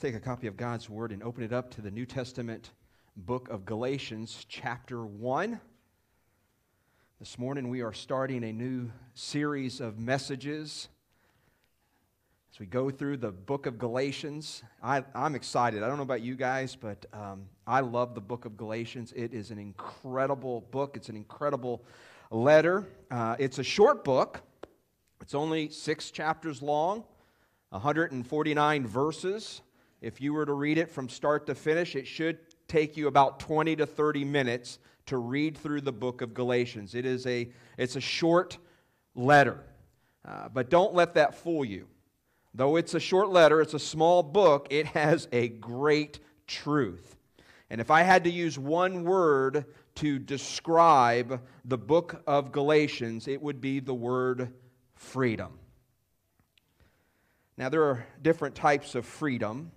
Take a copy of God's Word and open it up to the New Testament book of Galatians, chapter 1. This morning we are starting a new series of messages as we go through the book of Galatians. I, am excited. I don't know about you guys, but um, I love the book of Galatians. It is an incredible book, it's an incredible letter. Uh, it's a short book, it's only six chapters long, 149 verses. If you were to read it from start to finish, it should take you about 20 to 30 minutes to read through the book of Galatians. It is a, it's a short letter. Uh, but don't let that fool you. Though it's a short letter, it's a small book, it has a great truth. And if I had to use one word to describe the book of Galatians, it would be the word freedom. Now, there are different types of freedom.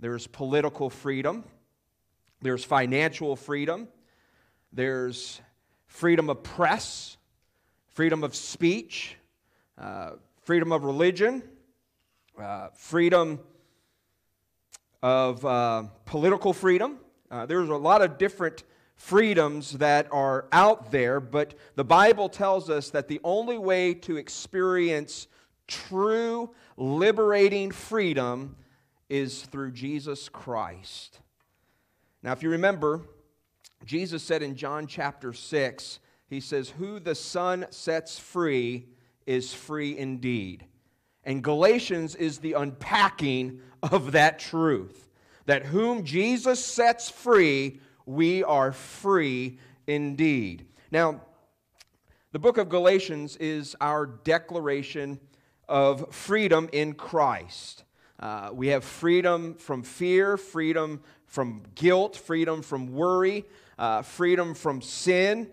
There's political freedom, there's financial freedom, there's freedom of press, freedom of speech, uh, freedom of religion, uh, freedom of uh, political freedom. Uh, there's a lot of different freedoms that are out there, but the Bible tells us that the only way to experience true liberating freedom is through Jesus Christ. Now, if you remember, Jesus said in John chapter 6, He says, Who the Son sets free is free indeed. And Galatians is the unpacking of that truth that whom Jesus sets free, we are free indeed. Now, the book of Galatians is our declaration of freedom in Christ. Uh, we have freedom from fear, freedom from guilt, freedom from worry, uh, freedom from sin,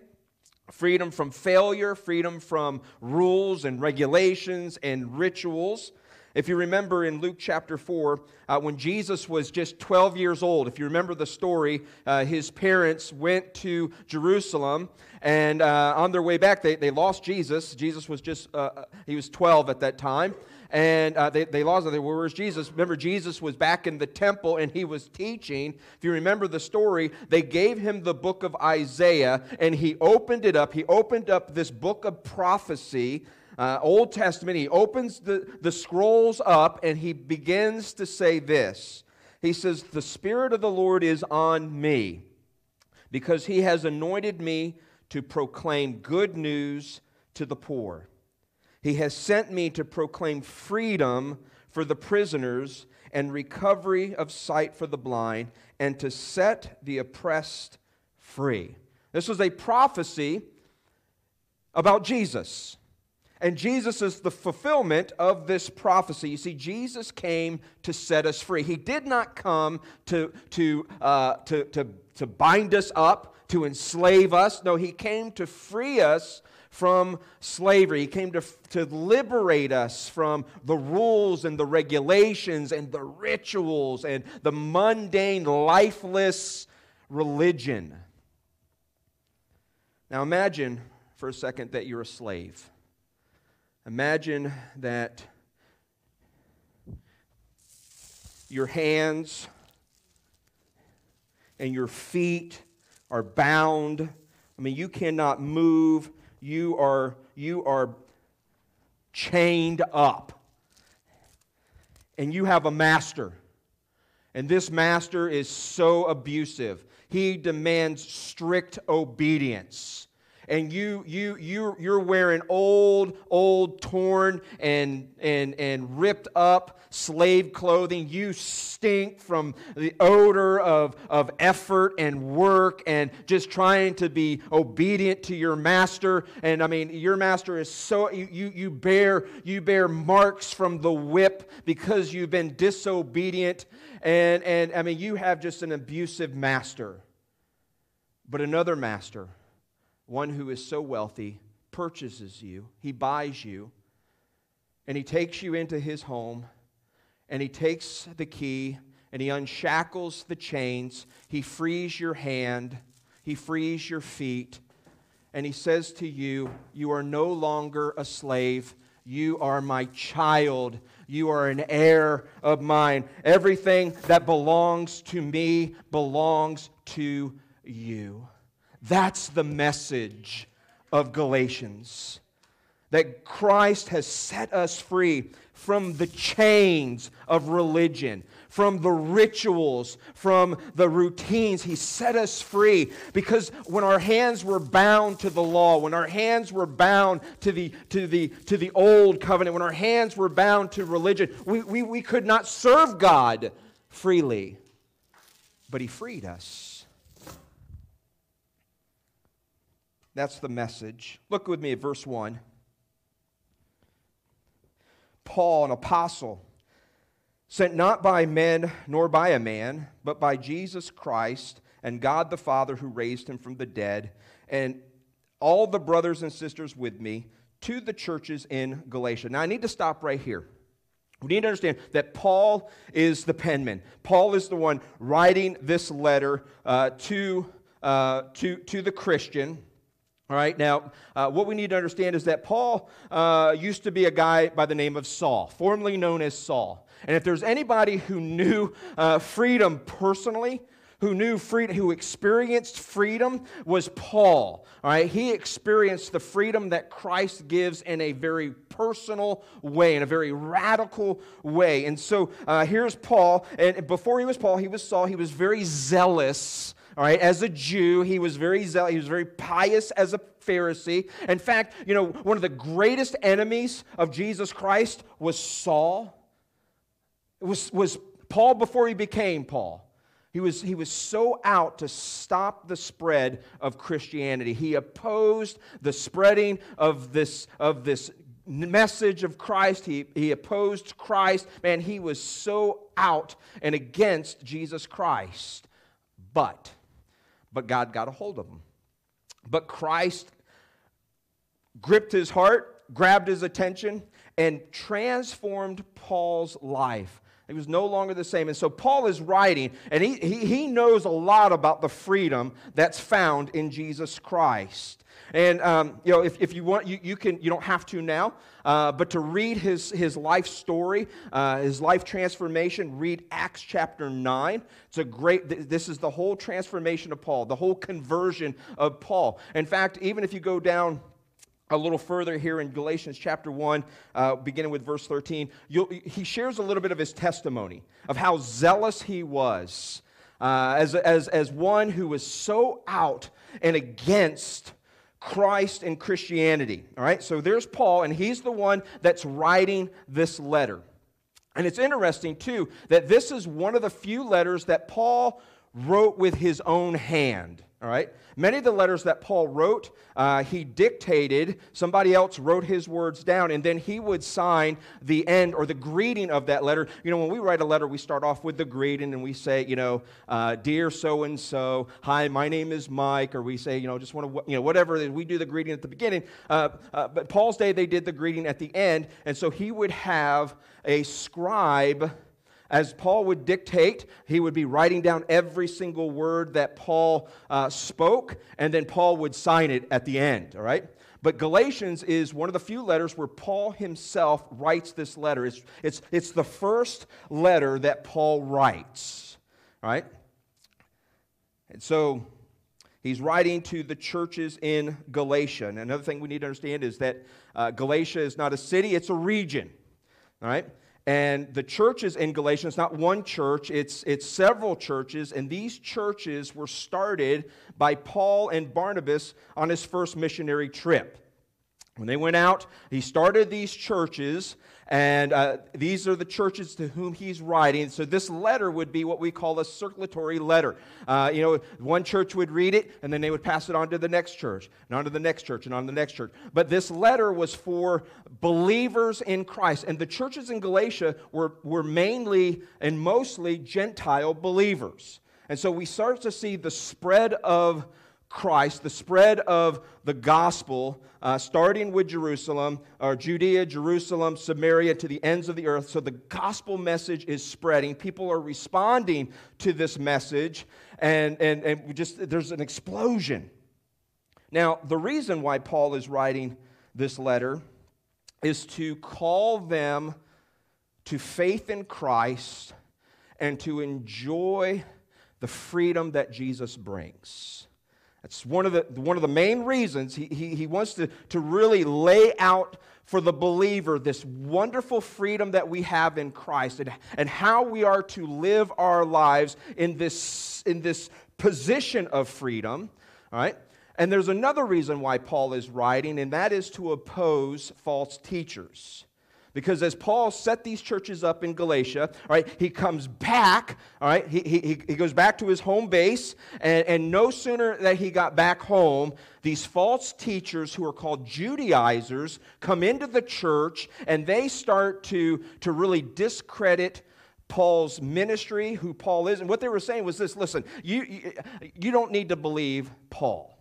freedom from failure, freedom from rules and regulations and rituals. If you remember in Luke chapter 4, uh, when Jesus was just 12 years old, if you remember the story, uh, his parents went to Jerusalem, and uh, on their way back, they, they lost Jesus. Jesus was just, uh, uh, he was 12 at that time and uh, they, they lost it. They where's Jesus? Remember, Jesus was back in the temple and he was teaching. If you remember the story, they gave him the book of Isaiah and he opened it up. He opened up this book of prophecy, uh, Old Testament. He opens the, the scrolls up and he begins to say this. He says, The Spirit of the Lord is on me because he has anointed me to proclaim good news to the poor. He has sent me to proclaim freedom for the prisoners and recovery of sight for the blind and to set the oppressed free. This was a prophecy about Jesus. And Jesus is the fulfillment of this prophecy. You see, Jesus came to set us free. He did not come to, to, uh, to, to, to bind us up, to enslave us. No, he came to free us from slavery. He came to, to liberate us from the rules and the regulations and the rituals and the mundane, lifeless religion. Now imagine for a second that you're a slave. Imagine that your hands and your feet are bound. I mean, you cannot move you are, you are chained up. And you have a master. And this master is so abusive. He demands strict obedience and you you you you're wearing old old torn and and and ripped up slave clothing. You stink from the odor of of effort and work and just trying to be obedient to your master. And i mean your master is so you you, you bear you bear marks from the whip because you've been disobedient. And and i mean you have just an abusive master but another master one who is so wealthy purchases you, he buys you, and he takes you into his home, and he takes the key, and he unshackles the chains, he frees your hand, he frees your feet, and he says to you, You are no longer a slave, You are my child. You are an heir of mine. Everything that belongs to me belongs to you. That's the message of Galatians. That Christ has set us free from the chains of religion, from the rituals, from the routines. He set us free because when our hands were bound to the law, when our hands were bound to the, to the, to the old covenant, when our hands were bound to religion, we, we, we could not serve God freely. But He freed us. That's the message. Look with me at verse 1. Paul, an apostle, sent not by men nor by a man, but by Jesus Christ and God the Father who raised him from the dead, and all the brothers and sisters with me to the churches in Galatia. Now, I need to stop right here. We need to understand that Paul is the penman. Paul is the one writing this letter uh, to, uh, to, to the Christian. All right, now, uh, what we need to understand is that Paul uh, used to be a guy by the name of Saul, formerly known as Saul. And if there's anybody who knew uh, freedom personally, who knew freedom, who experienced freedom, was Paul. All right, he experienced the freedom that Christ gives in a very personal way, in a very radical way. And so uh, here's Paul, and before he was Paul, he was Saul. He was very zealous all right, as a Jew, he was very zealous, he was very pious as a Pharisee. In fact, you know, one of the greatest enemies of Jesus Christ was Saul. It was, was Paul before he became Paul. He was, he was so out to stop the spread of Christianity. He opposed the spreading of this, of this message of Christ. He, he opposed Christ. Man, he was so out and against Jesus Christ. But but God got a hold of him. But Christ gripped his heart, grabbed his attention, and transformed Paul's life. He was no longer the same. And so Paul is writing, and he, he, he knows a lot about the freedom that's found in Jesus Christ. And um, you know, if, if you want, you, you can. You don't have to now, uh, but to read his his life story, uh, his life transformation, read Acts chapter nine. It's a great. This is the whole transformation of Paul, the whole conversion of Paul. In fact, even if you go down a little further here in Galatians chapter 1, uh, beginning with verse 13, he shares a little bit of his testimony of how zealous he was uh, as, as, as one who was so out and against Christ and Christianity. All right, so there's Paul, and he's the one that's writing this letter. And it's interesting, too, that this is one of the few letters that Paul wrote with his own hand. All right? Many of the letters that Paul wrote, uh, he dictated, somebody else wrote his words down, and then he would sign the end or the greeting of that letter. You know, when we write a letter, we start off with the greeting and we say, you know, uh, dear so and so, hi, my name is Mike, or we say, you know, just want to, you know, whatever, we do the greeting at the beginning. Uh, uh, but Paul's day, they did the greeting at the end, and so he would have a scribe as Paul would dictate, he would be writing down every single word that Paul uh, spoke, and then Paul would sign it at the end, all right? But Galatians is one of the few letters where Paul himself writes this letter. It's, it's, it's the first letter that Paul writes, all right? And so he's writing to the churches in Galatia. And another thing we need to understand is that uh, Galatia is not a city, it's a region, all right? And the churches in Galatia, it's not one church, it's, it's several churches. And these churches were started by Paul and Barnabas on his first missionary trip. When they went out, he started these churches, and uh, these are the churches to whom he's writing. So this letter would be what we call a circulatory letter. Uh, you know, one church would read it, and then they would pass it on to the next church, and on to the next church, and on to the next church. But this letter was for believers in Christ. And the churches in Galatia were, were mainly and mostly Gentile believers. And so we start to see the spread of Christ, the spread of the gospel, uh, starting with Jerusalem, or Judea, Jerusalem, Samaria, to the ends of the earth. So the gospel message is spreading. People are responding to this message, and, and, and just there's an explosion. Now, the reason why Paul is writing this letter is to call them to faith in Christ and to enjoy the freedom that Jesus brings. That's one of the, one of the main reasons he, he, he wants to, to really lay out for the believer this wonderful freedom that we have in Christ and, and how we are to live our lives in this, in this position of freedom. All right? And there's another reason why Paul is writing, and that is to oppose false teachers. Because as Paul set these churches up in Galatia, all right, he comes back, all right, he, he, he goes back to his home base, and, and no sooner that he got back home, these false teachers who are called Judaizers come into the church and they start to, to really discredit Paul's ministry, who Paul is. And what they were saying was this listen, you, you, you don't need to believe Paul.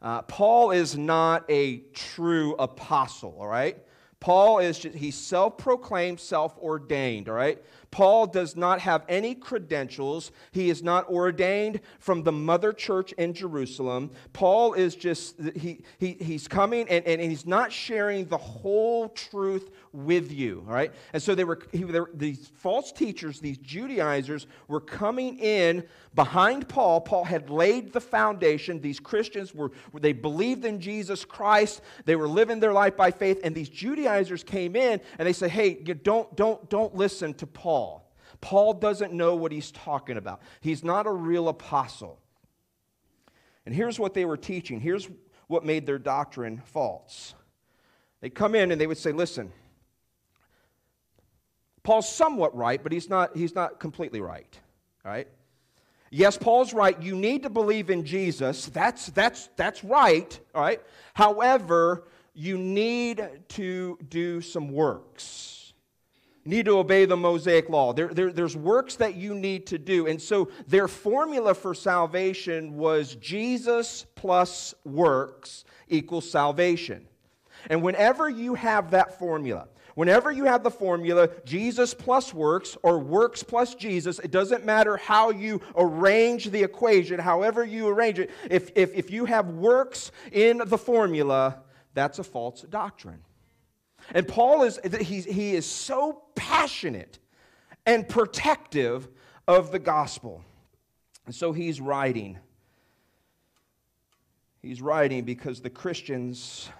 Uh, Paul is not a true apostle, all right? Paul is just, he's self proclaimed, self ordained, all right? Paul does not have any credentials. He is not ordained from the mother church in Jerusalem. Paul is just, he, he, he's coming and, and he's not sharing the whole truth with you, right? And so they were, he, they were, these false teachers, these Judaizers, were coming in behind Paul. Paul had laid the foundation. These Christians were, they believed in Jesus Christ. They were living their life by faith. And these Judaizers came in and they said, hey, don't, don't, don't listen to Paul. Paul doesn't know what he's talking about. He's not a real apostle. And here's what they were teaching. Here's what made their doctrine false. They come in and they would say, listen, Paul's somewhat right, but he's not, he's not completely right. All right? Yes, Paul's right. You need to believe in Jesus. That's, that's, that's right. All right? However, you need to do some works. Need to obey the Mosaic law. There, there, there's works that you need to do. And so their formula for salvation was Jesus plus works equals salvation. And whenever you have that formula, Whenever you have the formula Jesus plus works or works plus Jesus, it doesn't matter how you arrange the equation, however you arrange it, if, if, if you have works in the formula, that's a false doctrine. And Paul is he, he is so passionate and protective of the gospel. And so he's writing. He's writing because the Christians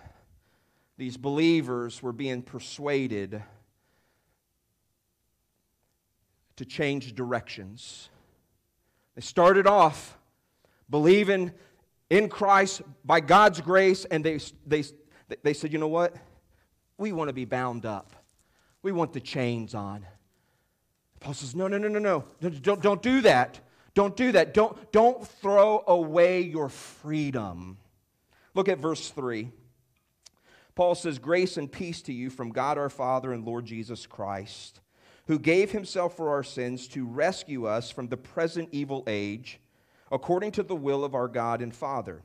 these believers were being persuaded to change directions. They started off believing in Christ by God's grace, and they, they, they said, you know what? We want to be bound up. We want the chains on. Paul says, no, no, no, no, no. Don't, don't do that. Don't do that. Don't, don't throw away your freedom. Look at verse 3. Paul says, Grace and peace to you from God our Father and Lord Jesus Christ, who gave himself for our sins to rescue us from the present evil age, according to the will of our God and Father,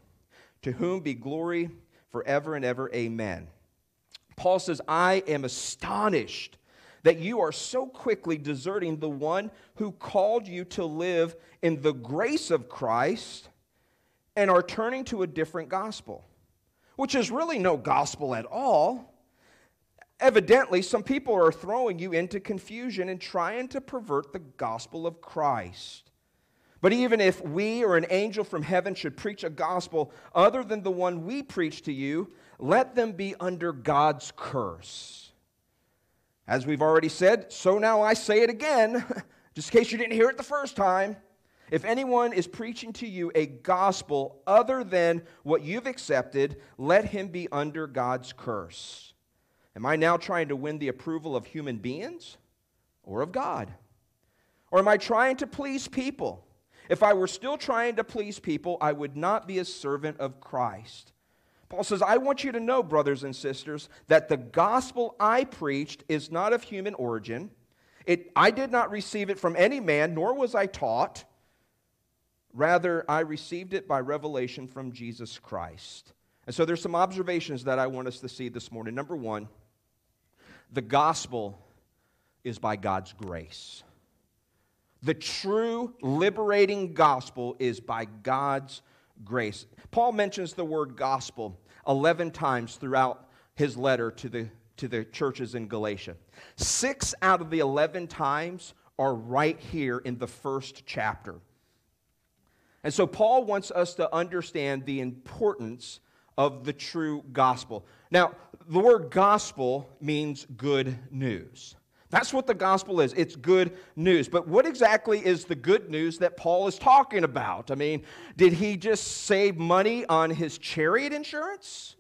to whom be glory forever and ever. Amen. Paul says, I am astonished that you are so quickly deserting the one who called you to live in the grace of Christ and are turning to a different gospel which is really no gospel at all. Evidently, some people are throwing you into confusion and trying to pervert the gospel of Christ. But even if we or an angel from heaven should preach a gospel other than the one we preach to you, let them be under God's curse. As we've already said, so now I say it again, just in case you didn't hear it the first time. If anyone is preaching to you a gospel other than what you've accepted, let him be under God's curse. Am I now trying to win the approval of human beings or of God? Or am I trying to please people? If I were still trying to please people, I would not be a servant of Christ. Paul says, I want you to know, brothers and sisters, that the gospel I preached is not of human origin. It, I did not receive it from any man, nor was I taught. Rather, I received it by revelation from Jesus Christ. And so there's some observations that I want us to see this morning. Number one, the gospel is by God's grace. The true liberating gospel is by God's grace. Paul mentions the word gospel 11 times throughout his letter to the to the churches in Galatia. Six out of the 11 times are right here in the first chapter. And so Paul wants us to understand the importance of the true gospel. Now, the word gospel means good news. That's what the gospel is. It's good news. But what exactly is the good news that Paul is talking about? I mean, did he just save money on his chariot insurance?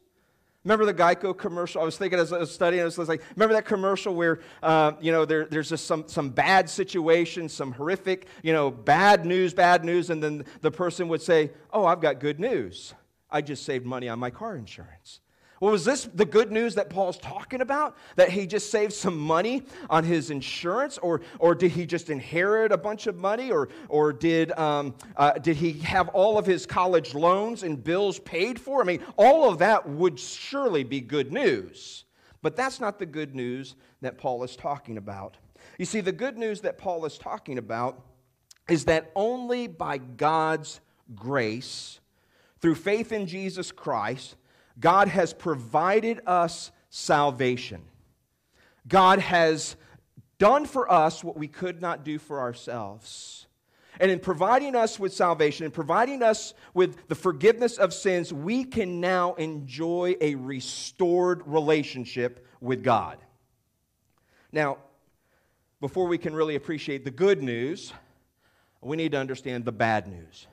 Remember the Geico commercial? I was thinking as I was studying, I was like, remember that commercial where, uh, you know, there, there's just some, some bad situation, some horrific, you know, bad news, bad news, and then the person would say, oh, I've got good news. I just saved money on my car insurance. Well, was this the good news that Paul's talking about? That he just saved some money on his insurance? Or, or did he just inherit a bunch of money? Or, or did, um, uh, did he have all of his college loans and bills paid for? I mean, all of that would surely be good news. But that's not the good news that Paul is talking about. You see, the good news that Paul is talking about is that only by God's grace, through faith in Jesus Christ, God has provided us salvation. God has done for us what we could not do for ourselves. And in providing us with salvation and providing us with the forgiveness of sins, we can now enjoy a restored relationship with God. Now, before we can really appreciate the good news, we need to understand the bad news.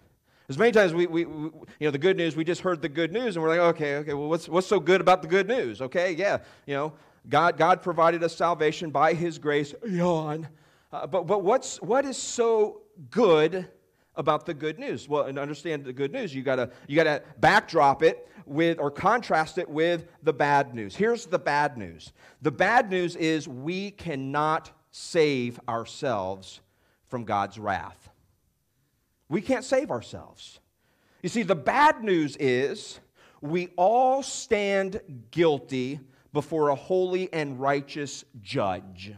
As many times we, we, we, you know, the good news, we just heard the good news and we're like, okay, okay, well, what's, what's so good about the good news? Okay, yeah, you know, God, God provided us salvation by his grace, yawn. Uh, but, but what's, what is so good about the good news? Well, and understand the good news, you gotta, you gotta backdrop it with, or contrast it with the bad news. Here's the bad news. The bad news is we cannot save ourselves from God's wrath. We can't save ourselves. You see, the bad news is we all stand guilty before a holy and righteous judge.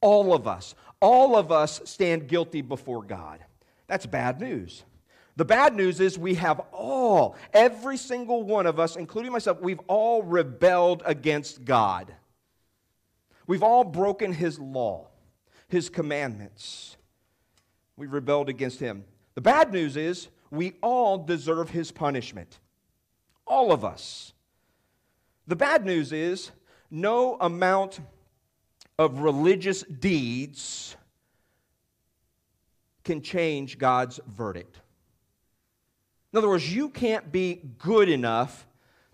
All of us. All of us stand guilty before God. That's bad news. The bad news is we have all, every single one of us, including myself, we've all rebelled against God. We've all broken His law, His commandments. We've rebelled against Him. The bad news is we all deserve his punishment. All of us. The bad news is no amount of religious deeds can change God's verdict. In other words, you can't be good enough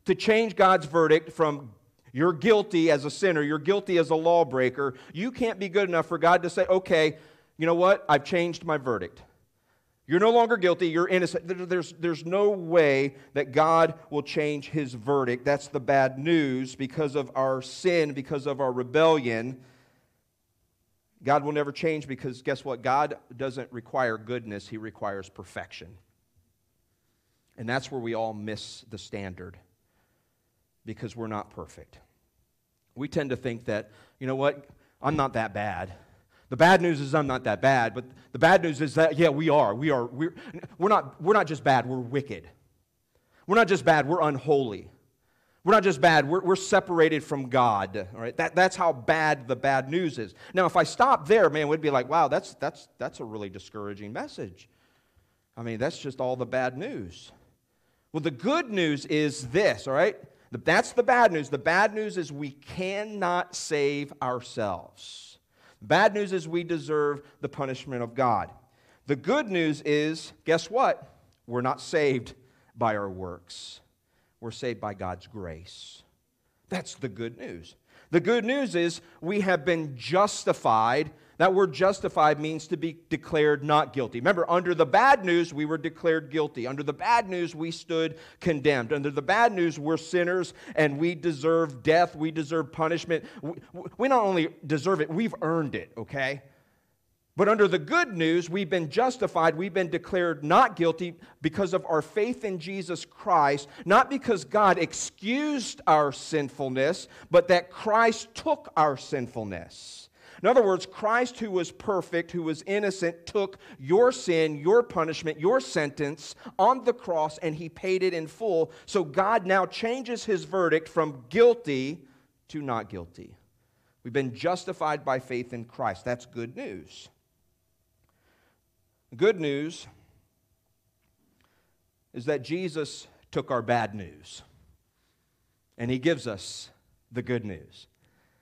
to change God's verdict from you're guilty as a sinner, you're guilty as a lawbreaker. You can't be good enough for God to say, okay, you know what? I've changed my verdict. You're no longer guilty, you're innocent. There's, there's no way that God will change his verdict. That's the bad news because of our sin, because of our rebellion. God will never change because guess what? God doesn't require goodness, he requires perfection. And that's where we all miss the standard because we're not perfect. We tend to think that, you know what? I'm not that bad. The bad news is I'm not that bad, but the bad news is that, yeah, we are. We are. We're, we're, not, we're not just bad, we're wicked. We're not just bad, we're unholy. We're not just bad, we're, we're separated from God. All right? That, that's how bad the bad news is. Now, if I stop there, man, we'd be like, wow, that's, that's, that's a really discouraging message. I mean, that's just all the bad news. Well, the good news is this, all right? That's the bad news. The bad news is we cannot save ourselves. Bad news is we deserve the punishment of God. The good news is, guess what? We're not saved by our works. We're saved by God's grace. That's the good news. The good news is we have been justified that word justified means to be declared not guilty. Remember, under the bad news, we were declared guilty. Under the bad news, we stood condemned. Under the bad news, we're sinners and we deserve death. We deserve punishment. We not only deserve it, we've earned it, okay? But under the good news, we've been justified, we've been declared not guilty because of our faith in Jesus Christ, not because God excused our sinfulness, but that Christ took our sinfulness. In other words, Christ, who was perfect, who was innocent, took your sin, your punishment, your sentence on the cross, and he paid it in full. So God now changes his verdict from guilty to not guilty. We've been justified by faith in Christ. That's good news. Good news is that Jesus took our bad news and he gives us the good news.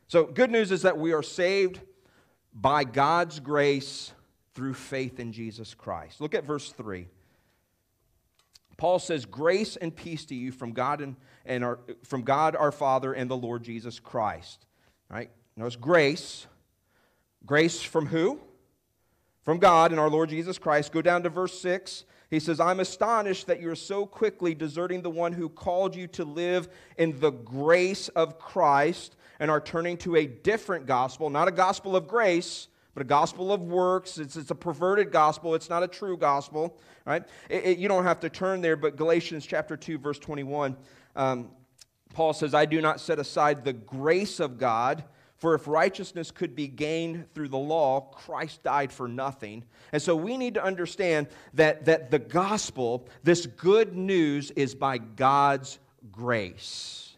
So, good news is that we are saved by God's grace through faith in Jesus Christ. Look at verse 3. Paul says, Grace and peace to you from God, and, and our, from God our Father and the Lord Jesus Christ. All right? Notice grace. Grace from who? From God and our Lord Jesus Christ. Go down to verse 6. He says, I'm astonished that you're so quickly deserting the one who called you to live in the grace of Christ and are turning to a different gospel, not a gospel of grace, but a gospel of works. It's, it's a perverted gospel. It's not a true gospel, right? It, it, you don't have to turn there, but Galatians chapter 2, verse 21, um, Paul says, I do not set aside the grace of God for if righteousness could be gained through the law, Christ died for nothing. And so we need to understand that, that the gospel, this good news, is by God's grace.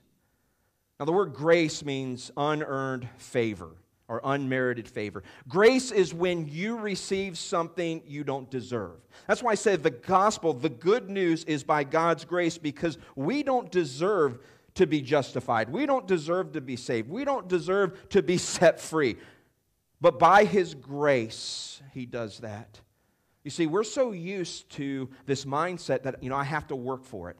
Now, the word grace means unearned favor or unmerited favor. Grace is when you receive something you don't deserve. That's why I said the gospel, the good news, is by God's grace because we don't deserve to be justified. We don't deserve to be saved. We don't deserve to be set free. But by His grace, He does that. You see, we're so used to this mindset that, you know, I have to work for it.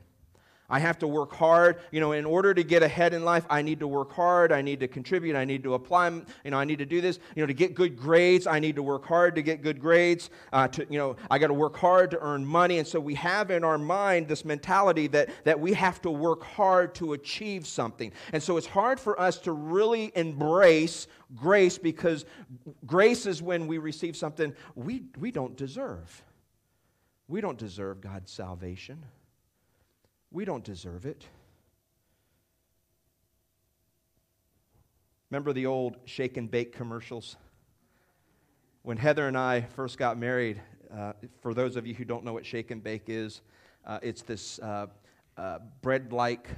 I have to work hard. You know, in order to get ahead in life, I need to work hard. I need to contribute. I need to apply. You know, I need to do this. You know, to get good grades, I need to work hard to get good grades. Uh, to, you know, I got to work hard to earn money. And so we have in our mind this mentality that, that we have to work hard to achieve something. And so it's hard for us to really embrace grace because grace is when we receive something we, we don't deserve. We don't deserve God's salvation. We don't deserve it. Remember the old shake and bake commercials? When Heather and I first got married, uh, for those of you who don't know what shake and bake is, uh, it's this uh, uh bread like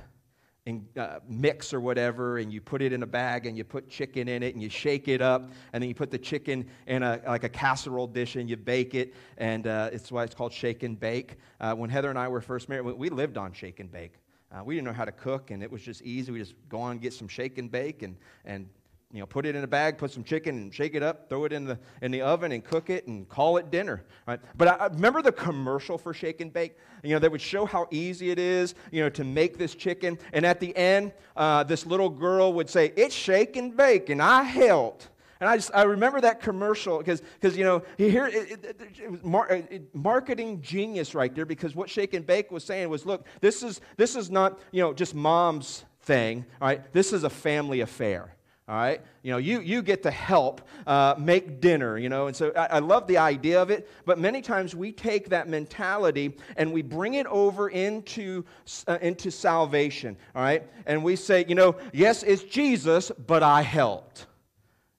uh, mix or whatever, and you put it in a bag and you put chicken in it and you shake it up, and then you put the chicken in a, like a casserole dish and you bake it, and uh, it's why it's called shake and bake. Uh, when Heather and I were first married, we lived on shake and bake. Uh, we didn't know how to cook, and it was just easy. We just go on and get some shake and bake and, and you know, put it in a bag, put some chicken, and shake it up, throw it in the, in the oven, and cook it, and call it dinner. Right? But I, I remember the commercial for Shake and Bake. You know, that would show how easy it is, you know, to make this chicken. And at the end, uh, this little girl would say, "It's Shake and Bake, and I helped." And I just I remember that commercial because because you know here it, it, it was mar- it, marketing genius right there because what Shake and Bake was saying was, look, this is this is not you know just mom's thing, all right? This is a family affair. All right? You know, you, you get to help uh, make dinner, you know, and so I, I, love the idea of it, but many times we take that mentality and we bring it over into, uh, into salvation, all right? And we say, you know, yes, it's Jesus, but I helped.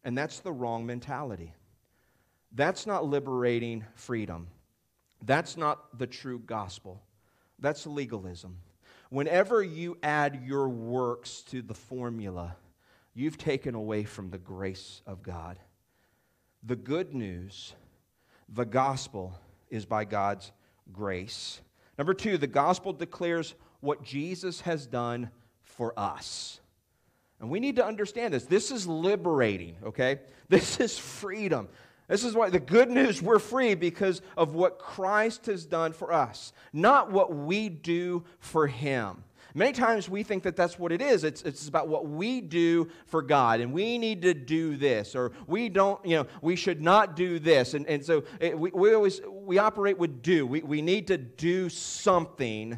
And that's the wrong mentality. That's not liberating freedom. That's not the true gospel. That's legalism. Whenever you add your works to the formula, you've taken away from the grace of God. The good news, the gospel, is by God's grace. Number two, the gospel declares what Jesus has done for us. And we need to understand this. This is liberating, okay? This is freedom. This is why the good news we're free because of what Christ has done for us, not what we do for him. Many times we think that that's what it is. It's, it's about what we do for God, and we need to do this, or we don't, you know, we should not do this. And, and so it, we, we always, we operate with do. We, we need to do something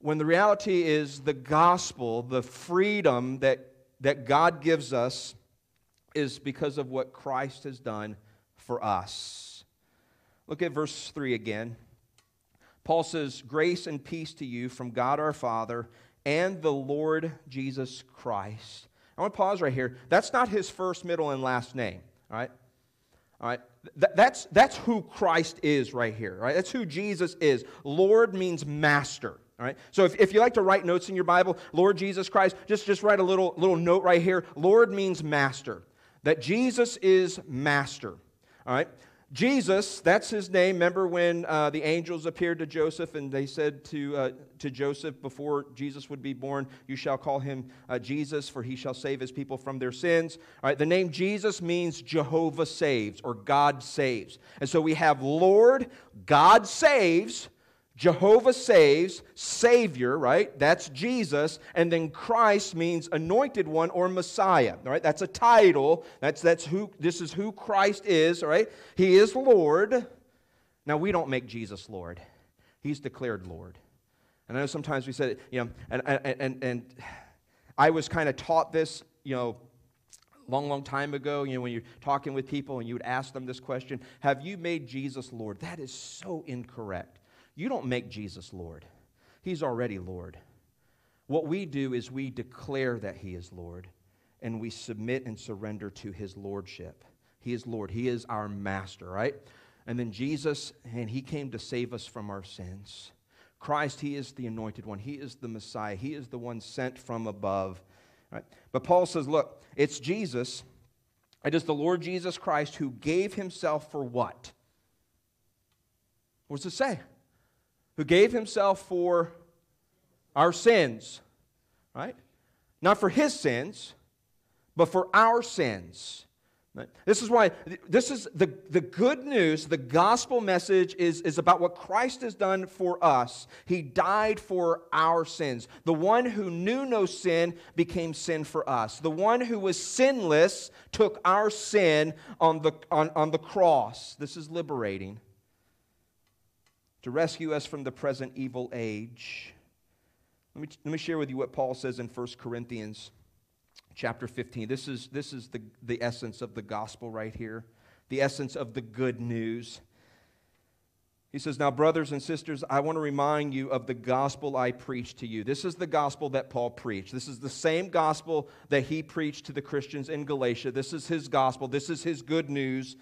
when the reality is the gospel, the freedom that, that God gives us is because of what Christ has done for us. Look at verse 3 again. Paul says, Grace and peace to you from God our Father and the Lord Jesus Christ. I want to pause right here. That's not his first, middle, and last name, all right? All right? Th- that's, that's who Christ is right here, right? That's who Jesus is. Lord means master, All right? So if, if you like to write notes in your Bible, Lord Jesus Christ, just, just write a little, little note right here. Lord means master, that Jesus is master. All right? Jesus, that's his name. Remember when uh, the angels appeared to Joseph and they said to, uh, to Joseph before Jesus would be born, You shall call him uh, Jesus, for he shall save his people from their sins. All right, the name Jesus means Jehovah saves or God saves. And so we have Lord, God saves, Jehovah saves, Savior, right? That's Jesus. And then Christ means anointed one or Messiah, right? That's a title. That's, that's who, this is who Christ is, all right? He is Lord. Now, we don't make Jesus Lord, He's declared Lord. And I know sometimes we said, you know, and, and, and, and I was kind of taught this, you know, long, long time ago, you know, when you're talking with people and you would ask them this question Have you made Jesus Lord? That is so incorrect. You don't make Jesus Lord, He's already Lord. What we do is we declare that He is Lord and we submit and surrender to His Lordship. He is Lord, He is our master, right? And then Jesus, and He came to save us from our sins. Christ, He is the anointed one, He is the Messiah, He is the one sent from above. Right? But Paul says, look, it's Jesus. It is the Lord Jesus Christ who gave himself for what? What does it say? Who gave himself for our sins, right? Not for his sins, but for our sins. Right? This is why, this is the, the good news, the gospel message is, is about what Christ has done for us. He died for our sins. The one who knew no sin became sin for us. The one who was sinless took our sin on the, on, on the cross. This is liberating to rescue us from the present evil age. Let me, let me share with you what Paul says in 1 Corinthians chapter 15. This is, this is the, the essence of the gospel right here, the essence of the good news. He says, Now, brothers and sisters, I want to remind you of the gospel I preached to you. This is the gospel that Paul preached. This is the same gospel that he preached to the Christians in Galatia. This is his gospel. This is his good news.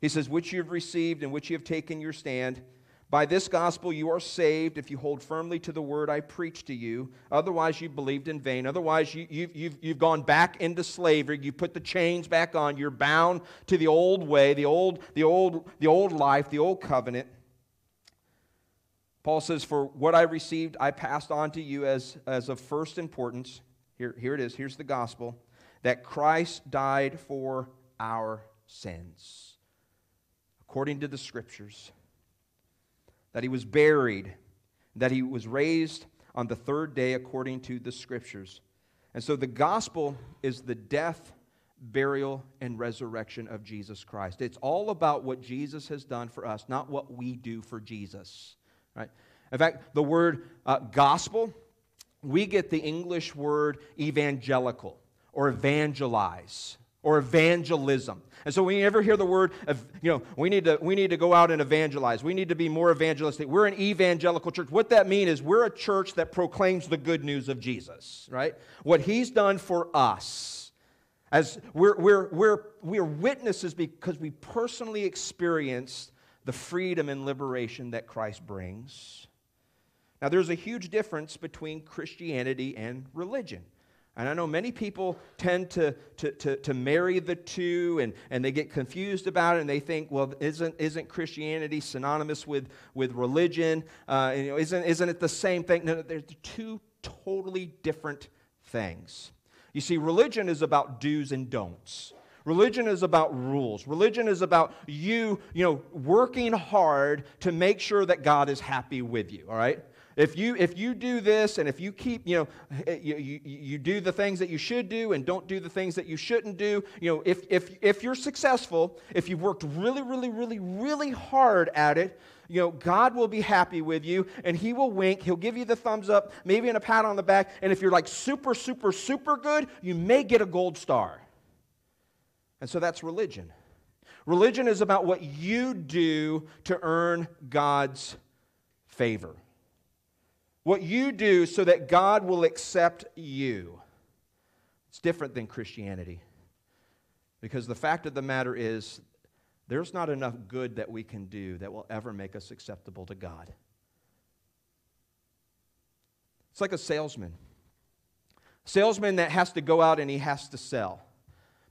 He says, Which you have received and which you have taken your stand. By this gospel you are saved if you hold firmly to the word I preached to you. Otherwise, you believed in vain. Otherwise, you, you've, you've, you've gone back into slavery. You put the chains back on. You're bound to the old way, the old, the old, the old life, the old covenant. Paul says, For what I received, I passed on to you as, as of first importance. Here, here it is. Here's the gospel that Christ died for our sins, according to the scriptures that he was buried, that he was raised on the third day according to the scriptures. And so the gospel is the death, burial, and resurrection of Jesus Christ. It's all about what Jesus has done for us, not what we do for Jesus. Right? In fact, the word uh, gospel, we get the English word evangelical or evangelize or evangelism. And so when you ever hear the word, you know, we need to we need to go out and evangelize. We need to be more evangelistic. We're an evangelical church. What that means is we're a church that proclaims the good news of Jesus, right? What he's done for us. As we're we're we're we're witnesses because we personally experienced the freedom and liberation that Christ brings. Now there's a huge difference between Christianity and religion. And I know many people tend to, to, to, to, marry the two and, and they get confused about it and they think, well, isn't, isn't Christianity synonymous with, with religion? Uh, you know, isn't, isn't it the same thing? No, they're two totally different things. You see, religion is about do's and don'ts. Religion is about rules. Religion is about you, you know, working hard to make sure that God is happy with you, all right? If you, if you do this and if you keep, you know, eh, you, you, you do the things that you should do and don't do the things that you shouldn't do, you know, if, if, if you're successful, if you've worked really, really, really, really hard at it, you know, God will be happy with you and He will wink. He'll give you the thumbs up, maybe in a pat on the back. And if you're like super, super, super good, you may get a gold star. And so that's religion. Religion is about what you do to earn God's favor what you do so that God will accept you. It's different than Christianity. Because the fact of the matter is, there's not enough good that we can do that will ever make us acceptable to God. It's like a salesman. Salesman that has to go out and he has to sell.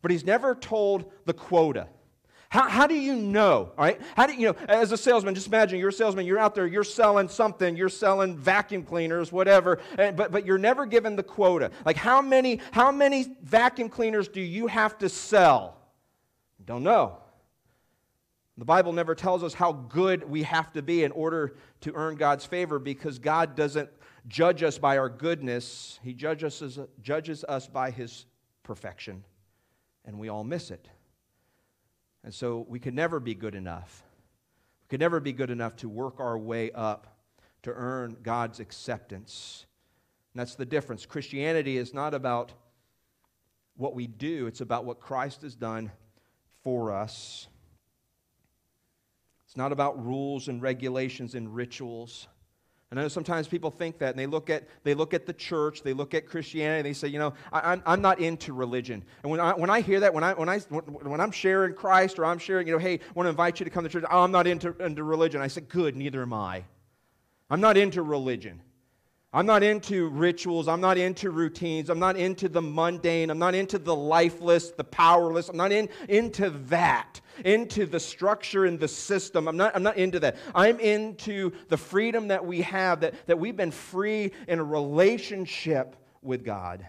But he's never told the quota. How, how do you know? All right? How do you, know, as a salesman, just imagine you're a salesman, you're out there, you're selling something, you're selling vacuum cleaners, whatever, and, but, but you're never given the quota. Like how many, how many vacuum cleaners do you have to sell? Don't know. The Bible never tells us how good we have to be in order to earn God's favor because God doesn't judge us by our goodness, He judges us, judges us by His perfection, and we all miss it. And so we could never be good enough. We could never be good enough to work our way up to earn God's acceptance. And that's the difference. Christianity is not about what we do, it's about what Christ has done for us. It's not about rules and regulations and rituals. I know sometimes people think that, and they look at, they look at the church, they look at Christianity, and they say, you know, I, am I'm not into religion. And when I, when I hear that, when, I, when, I, when I'm sharing Christ or I'm sharing, you know, hey, I want to invite you to come to church, oh, I'm not into, into religion. I say, good, neither am I. I'm not into religion. I'm not into rituals. I'm not into routines. I'm not into the mundane. I'm not into the lifeless, the powerless. I'm not in, into that, into the structure and the system. I'm not, I'm not into that. I'm into the freedom that we have, that, that we've been free in a relationship with God.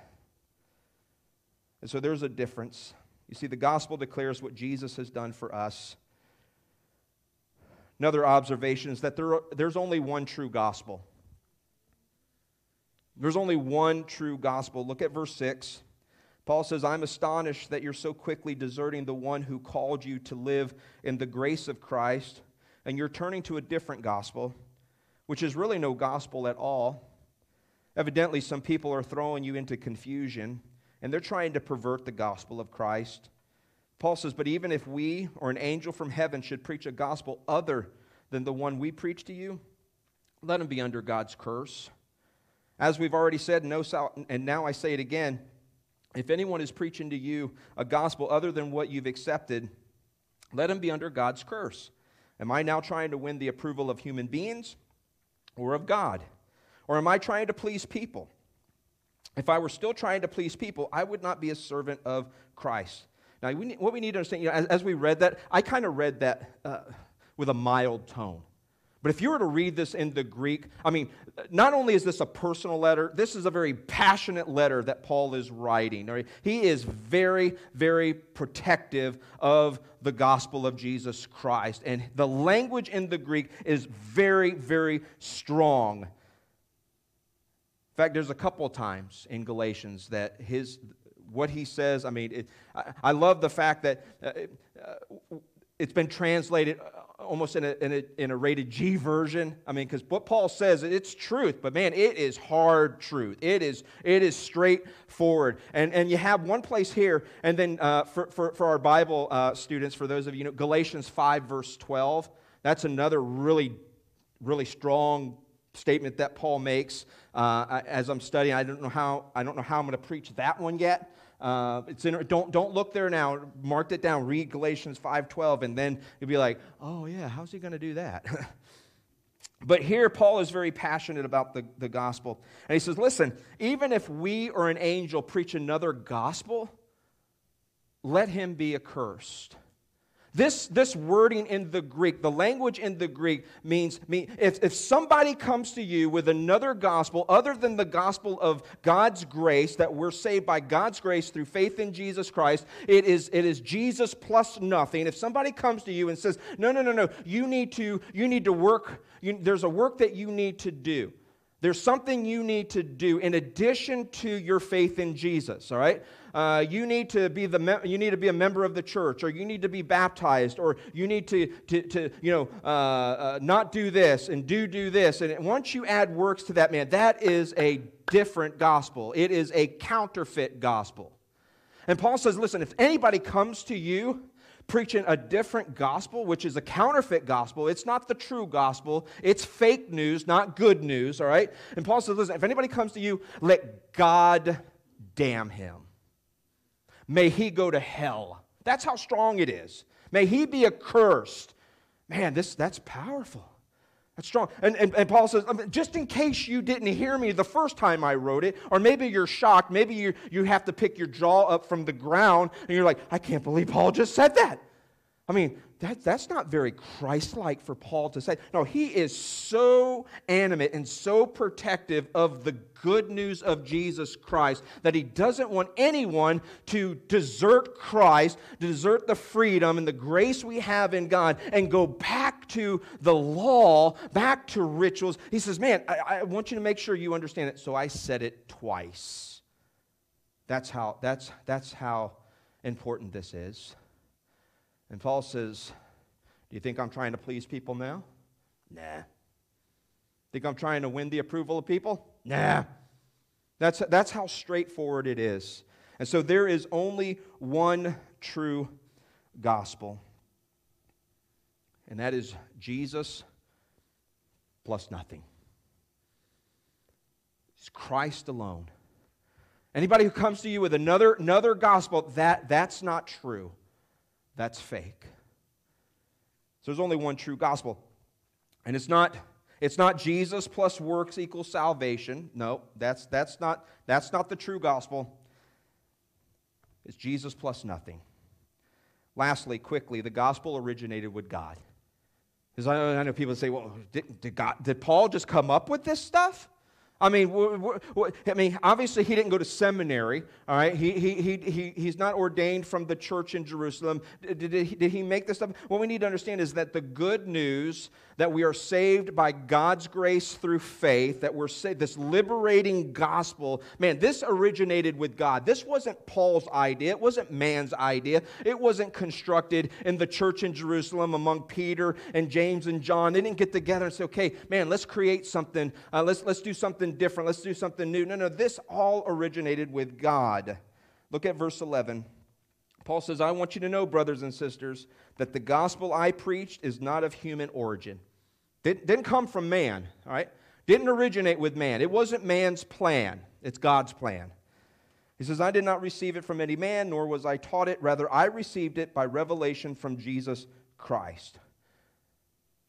And so there's a difference. You see, the gospel declares what Jesus has done for us. Another observation is that there, there's only one true gospel. There's only one true gospel. Look at verse 6. Paul says, I'm astonished that you're so quickly deserting the one who called you to live in the grace of Christ, and you're turning to a different gospel, which is really no gospel at all. Evidently, some people are throwing you into confusion, and they're trying to pervert the gospel of Christ. Paul says, But even if we or an angel from heaven should preach a gospel other than the one we preach to you, let him be under God's curse. As we've already said, no, and now I say it again if anyone is preaching to you a gospel other than what you've accepted, let him be under God's curse. Am I now trying to win the approval of human beings or of God? Or am I trying to please people? If I were still trying to please people, I would not be a servant of Christ. Now, we need, what we need to understand, you know, as, as we read that, I kind of read that uh, with a mild tone. But if you were to read this in the Greek, I mean, not only is this a personal letter, this is a very passionate letter that Paul is writing. He is very, very protective of the gospel of Jesus Christ. And the language in the Greek is very, very strong. In fact, there's a couple of times in Galatians that his what he says. I mean, it, I, I, love the fact that uh, uh, it's been translated almost in a, in a, in a rated G version. I mean, because what Paul says, it's truth, but man, it is hard truth. It is, it is straightforward. And, and you have one place here, and then uh, for, for, for our Bible uh, students, for those of you, you know, Galatians 5, verse 12, that's another really, really strong statement that Paul makes uh, as I'm studying. I don't know how, I don't know how I'm going to preach that one yet. Uh, it's in, don't, don't look there now. Mark it down. Read Galatians 5.12, and then you'll be like, oh, yeah, how's he going to do that? but here, Paul is very passionate about the, the gospel. And he says, listen, even if we or an angel preach another gospel, let him be accursed. This, this wording in the Greek, the language in the Greek means, mean, if, if somebody comes to you with another gospel other than the gospel of God's grace, that we're saved by God's grace through faith in Jesus Christ, it is, it is Jesus plus nothing. If somebody comes to you and says, no, no, no, no, you need to, you need to work, you, there's a work that you need to do. There's something you need to do in addition to your faith in Jesus, all right? Uh, you, need to be the me- you need to be a member of the church, or you need to be baptized, or you need to, to, to you know, uh, uh, not do this and do do this. And once you add works to that, man, that is a different gospel. It is a counterfeit gospel. And Paul says, listen, if anybody comes to you preaching a different gospel, which is a counterfeit gospel. It's not the true gospel. It's fake news, not good news, all right? And Paul says, listen, if anybody comes to you, let God damn him. May he go to hell. That's how strong it is. May he be accursed. Man, this, that's powerful. That's strong. And, and, and Paul says, um, just in case you didn't hear me the first time I wrote it, or maybe you're shocked, maybe you, you have to pick your jaw up from the ground, and you're like, I can't believe Paul just said that. I mean, that, that's not very Christ like for Paul to say. No, he is so animate and so protective of the good news of Jesus Christ that he doesn't want anyone to desert Christ, desert the freedom and the grace we have in God, and go back to the law, back to rituals. He says, Man, I, I want you to make sure you understand it. So I said it twice. That's how, that's, that's how important this is. And Paul says, Do you think I'm trying to please people now? Nah. Think I'm trying to win the approval of people? Nah. That's, that's how straightforward it is. And so there is only one true gospel, and that is Jesus plus nothing. It's Christ alone. Anybody who comes to you with another, another gospel, that, that's not true. That's fake. So there's only one true gospel. And it's not, it's not Jesus plus works equals salvation. No, that's, that's, not, that's not the true gospel. It's Jesus plus nothing. Lastly, quickly, the gospel originated with God. Because I know people say, well, did, did, God, did Paul just come up with this stuff? I mean, I mean, obviously he didn't go to seminary, all right? He, he, he, he, he's not ordained from the church in Jerusalem. Did, did, he, did he make this stuff? What we need to understand is that the good news that we are saved by God's grace through faith, that we're saved, this liberating gospel, man, this originated with God. This wasn't Paul's idea. It wasn't man's idea. It wasn't constructed in the church in Jerusalem among Peter and James and John. They didn't get together and say, okay, man, let's create something. Uh, let's, let's do something different. Let's do something new. No, no, this all originated with God. Look at verse 11. Paul says, I want you to know, brothers and sisters, that the gospel I preached is not of human origin. Didn't, didn't come from man, all right? Didn't originate with man. It wasn't man's plan, it's God's plan. He says, I did not receive it from any man, nor was I taught it. Rather, I received it by revelation from Jesus Christ.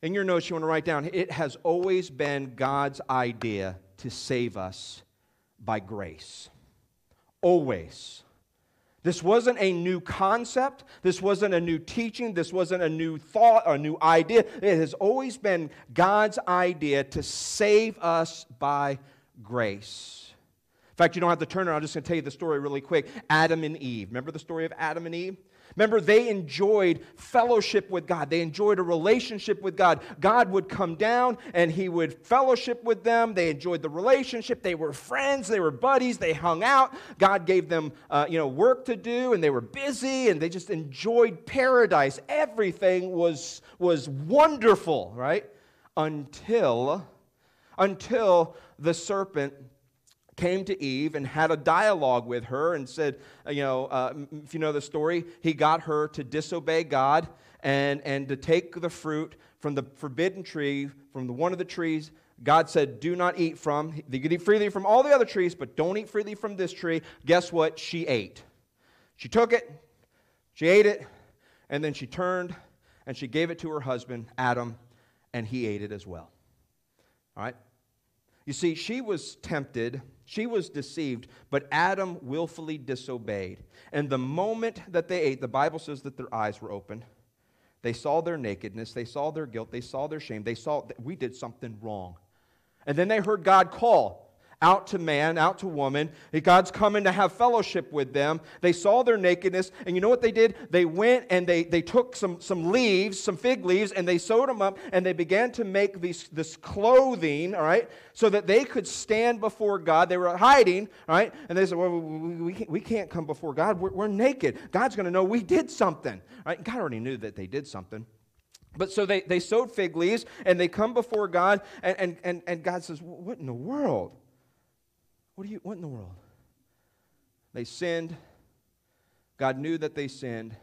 In your notes, you want to write down, it has always been God's idea to save us by grace. Always. This wasn't a new concept. This wasn't a new teaching. This wasn't a new thought a new idea. It has always been God's idea to save us by grace. In fact, you don't have to turn around. I'm just going to tell you the story really quick. Adam and Eve. Remember the story of Adam and Eve? Remember, they enjoyed fellowship with God. They enjoyed a relationship with God. God would come down and He would fellowship with them. They enjoyed the relationship. They were friends. They were buddies. They hung out. God gave them, uh, you know, work to do, and they were busy, and they just enjoyed paradise. Everything was was wonderful, right? Until, until the serpent came to Eve and had a dialogue with her and said, uh, you know, uh, if you know the story, he got her to disobey God and, and to take the fruit from the forbidden tree, from the one of the trees God said, Do not eat from. You can eat freely from all the other trees, but don't eat freely from this tree. Guess what? She ate. She took it, she ate it, and then she turned and she gave it to her husband, Adam, and he ate it as well. All right? You see, she was tempted she was deceived, but Adam willfully disobeyed. And the moment that they ate, the Bible says that their eyes were opened. They saw their nakedness, they saw their guilt, they saw their shame, they saw that we did something wrong. And then they heard God call out to man, out to woman. God's coming to have fellowship with them. They saw their nakedness, and you know what they did? They went and they, they took some, some leaves, some fig leaves, and they sewed them up, and they began to make these, this clothing, all right, so that they could stand before God. They were hiding, all right, and they said, Well, we can't, we can't come before God. We're, we're naked. God's going to know we did something. Right? God already knew that they did something. But so they, they sewed fig leaves and they come before God, and, and, and God says, What in the world? What, are you, what in the world? They sinned. God knew that they sinned.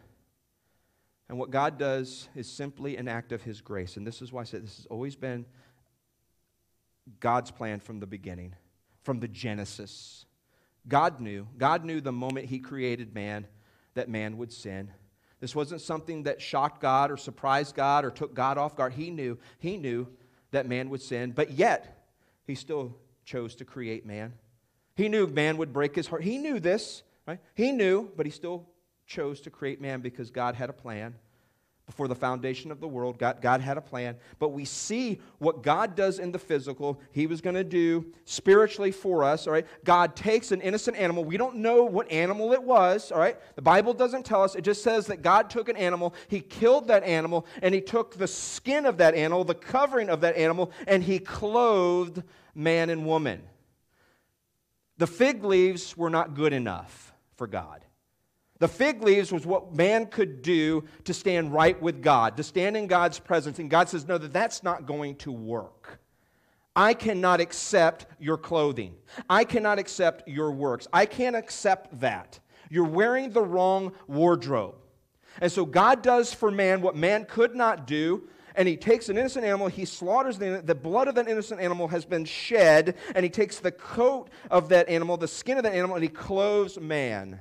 And what God does is simply an act of His grace. And this is why I said this has always been God's plan from the beginning, from the Genesis. God knew. God knew the moment He created man that man would sin. This wasn't something that shocked God or surprised God or took God off guard. He knew. He knew that man would sin, but yet he still chose to create man. He knew man would break his heart. He knew this, right? He knew, but he still chose to create man because God had a plan. Before the foundation of the world, God, God had a plan. But we see what God does in the physical, He was going to do spiritually for us, all right? God takes an innocent animal. We don't know what animal it was, all right? The Bible doesn't tell us. It just says that God took an animal, He killed that animal, and He took the skin of that animal, the covering of that animal, and He clothed man and woman. The fig leaves were not good enough for God. The fig leaves was what man could do to stand right with God, to stand in God's presence. And God says, No, that that's not going to work. I cannot accept your clothing. I cannot accept your works. I can't accept that. You're wearing the wrong wardrobe. And so God does for man what man could not do. And he takes an innocent animal, he slaughters the, the blood of that innocent animal has been shed, and he takes the coat of that animal, the skin of that animal, and he clothes man.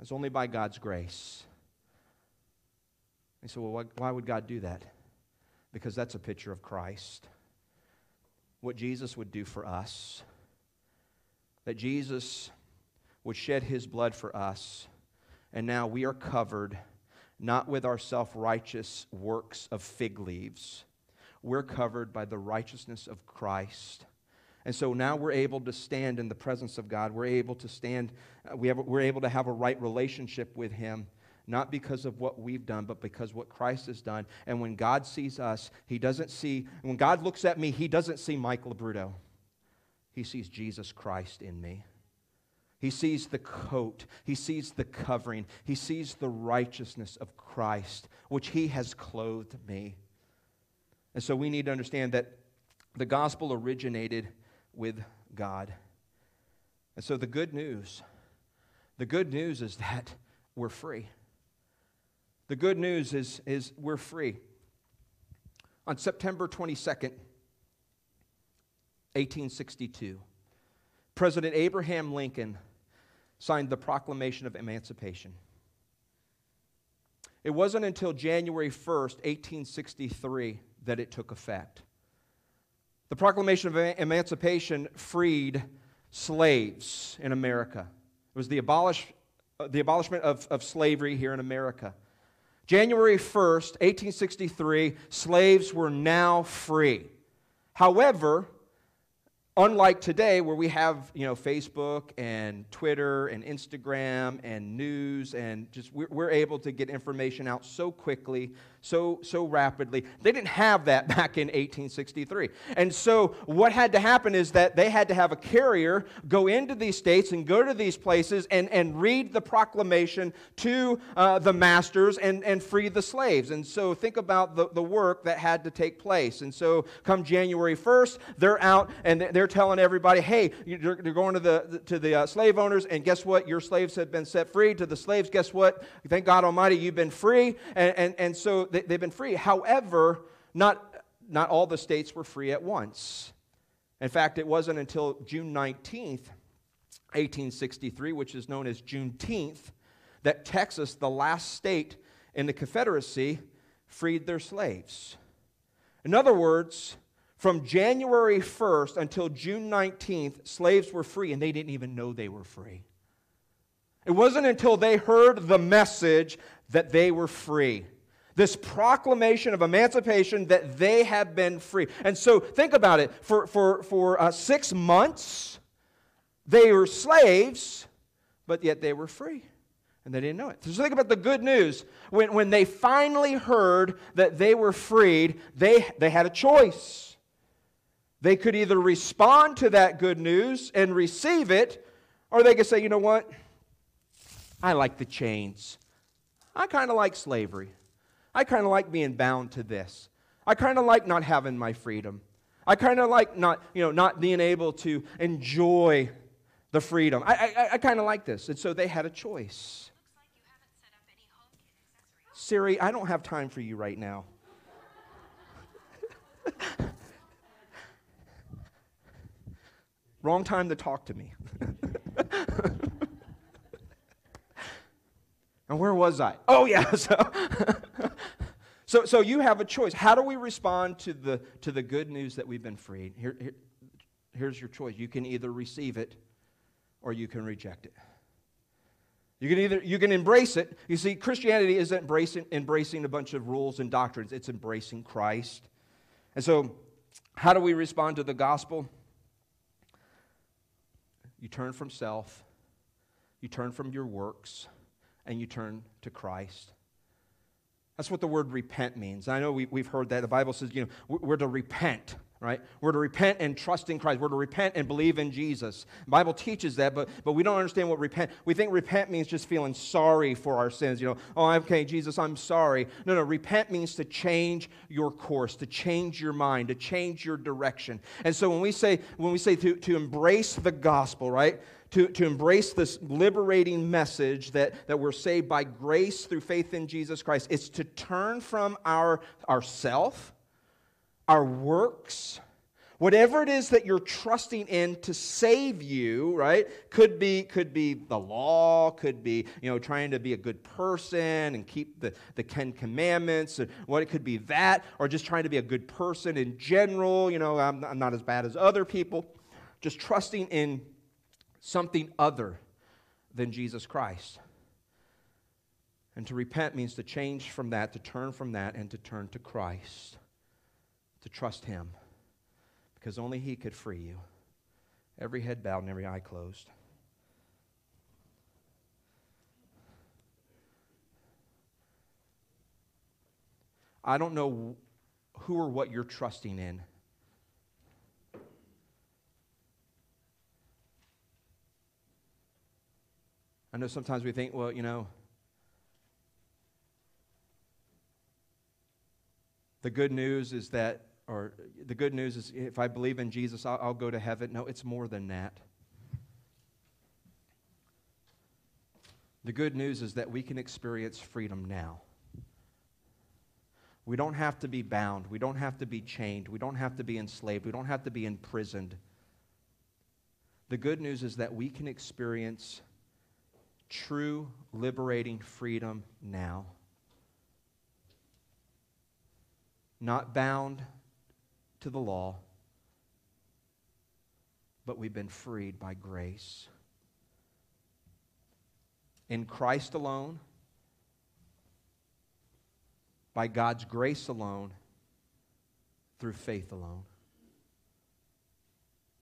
It's only by God's grace. He said, well, why, why would God do that? Because that's a picture of Christ. What Jesus would do for us. That Jesus would shed his blood for us. And now we are covered not with our self righteous works of fig leaves. We're covered by the righteousness of Christ. And so now we're able to stand in the presence of God. We're able to stand, uh, we have, we're able to have a right relationship with Him, not because of what we've done, but because what Christ has done. And when God sees us, He doesn't see, when God looks at me, He doesn't see Mike Labruto. He sees Jesus Christ in me. He sees the coat. He sees the covering. He sees the righteousness of Christ, which He has clothed me. And so we need to understand that the gospel originated with God. And so the good news, the good news is that we're free. The good news is, is we're free. On September 22nd, 1862, President Abraham Lincoln signed the Proclamation of Emancipation. It wasn't until January 1st, 1863, that it took effect. The Proclamation of Emancipation freed slaves in America. It was the, abolish, uh, the abolishment of, of slavery here in America. January 1st, 1863, slaves were now free. However, unlike today where we have you know facebook and twitter and instagram and news and just we're, we're, able to get information out so quickly so so rapidly. They didn't have that back in 1863 and so what had to happen is that they had to have a carrier go into these states and go to these places and, and read the proclamation to uh, the masters and, and free the slaves. And so think about the, the work that had to take place. And so come january 1st they're out and they're they're telling everybody, hey, you're, you're going to the, to the uh, slave owners, and guess what? Your slaves have been set free. To the slaves, guess what? Thank God Almighty, you've been free. And, and, and so they, they've been free. However, not, not all the states were free at once. In fact, it wasn't until June 19th, 1863, which is known as Juneteenth, that Texas, the last state in the Confederacy, freed their slaves. In other words, from January 1st until June 19th, slaves were free, and they didn't even know they were free. It wasn't until they heard the message that they were free. This proclamation of emancipation that they have been free. And so think about it. For, for, for uh, six months, they were slaves, but yet they were free. And they didn't know it. So think about the good news. When, when they finally heard that they were freed, they, they had a choice. They could either respond to that good news and receive it, or they could say, you know what? I like the chains. I kind of like slavery. I kind of like being bound to this. I kind of like not having my freedom. I kind of like not, you know, not being able to enjoy the freedom. I, I, I kind of like this. And so they had a choice. Siri, I don't have time for you right now. Wrong time to talk to me. and where was I? Oh, yeah. So, So, so you have a choice. How do we respond to the, to the good news that we've been freed? Here, here, here's your choice. You can either receive it or you can reject it. You can either you can embrace it. You see, Christianity isn't embracing, embracing a bunch of rules and doctrines, it's embracing Christ. And so, how do we respond to the gospel? You turn from self, you turn from your works, and you turn to Christ. That's what the word repent means. I know we, have heard that. The Bible says, you know, we're to repent, right? We're to repent and trust in Christ. We're to repent and believe in Jesus. The Bible teaches that, but, but we don't understand what repent. We think repent means just feeling sorry for our sins. You know, oh, okay, Jesus, I'm sorry. No, no, repent means to change your course, to change your mind, to change your direction. And so when we say, when we say to, to embrace the gospel, right? to, to embrace this liberating message that, that we're saved by grace through faith in Jesus Christ. It's to turn from our, our self, our works, whatever it is that you're trusting in to save you right? Could be could be the law could be you know trying to be a good person and keep the, the ten commandments and what it could be that or just trying to be a good person in general you know i'm, I'm not as bad as other people. Just trusting in something other than Jesus Christ. And to repent means to change from that, to turn from that, and to turn to Christ, to trust Him, because only He could free you. Every head bowed and every eye closed. I don't know who or what you're trusting in. I know sometimes we think, well, you know, the good news is that, or the good news is if I believe in Jesus, I'll, I'll go to heaven. No, it's more than that. The good news is that we can experience freedom now. We don't have to be bound. We don't have to be chained. We don't have to be enslaved. We don't have to be imprisoned. The good news is that we can experience true liberating freedom now. Not bound to the law, but we've been freed by grace. In Christ alone, by God's grace alone, through faith alone.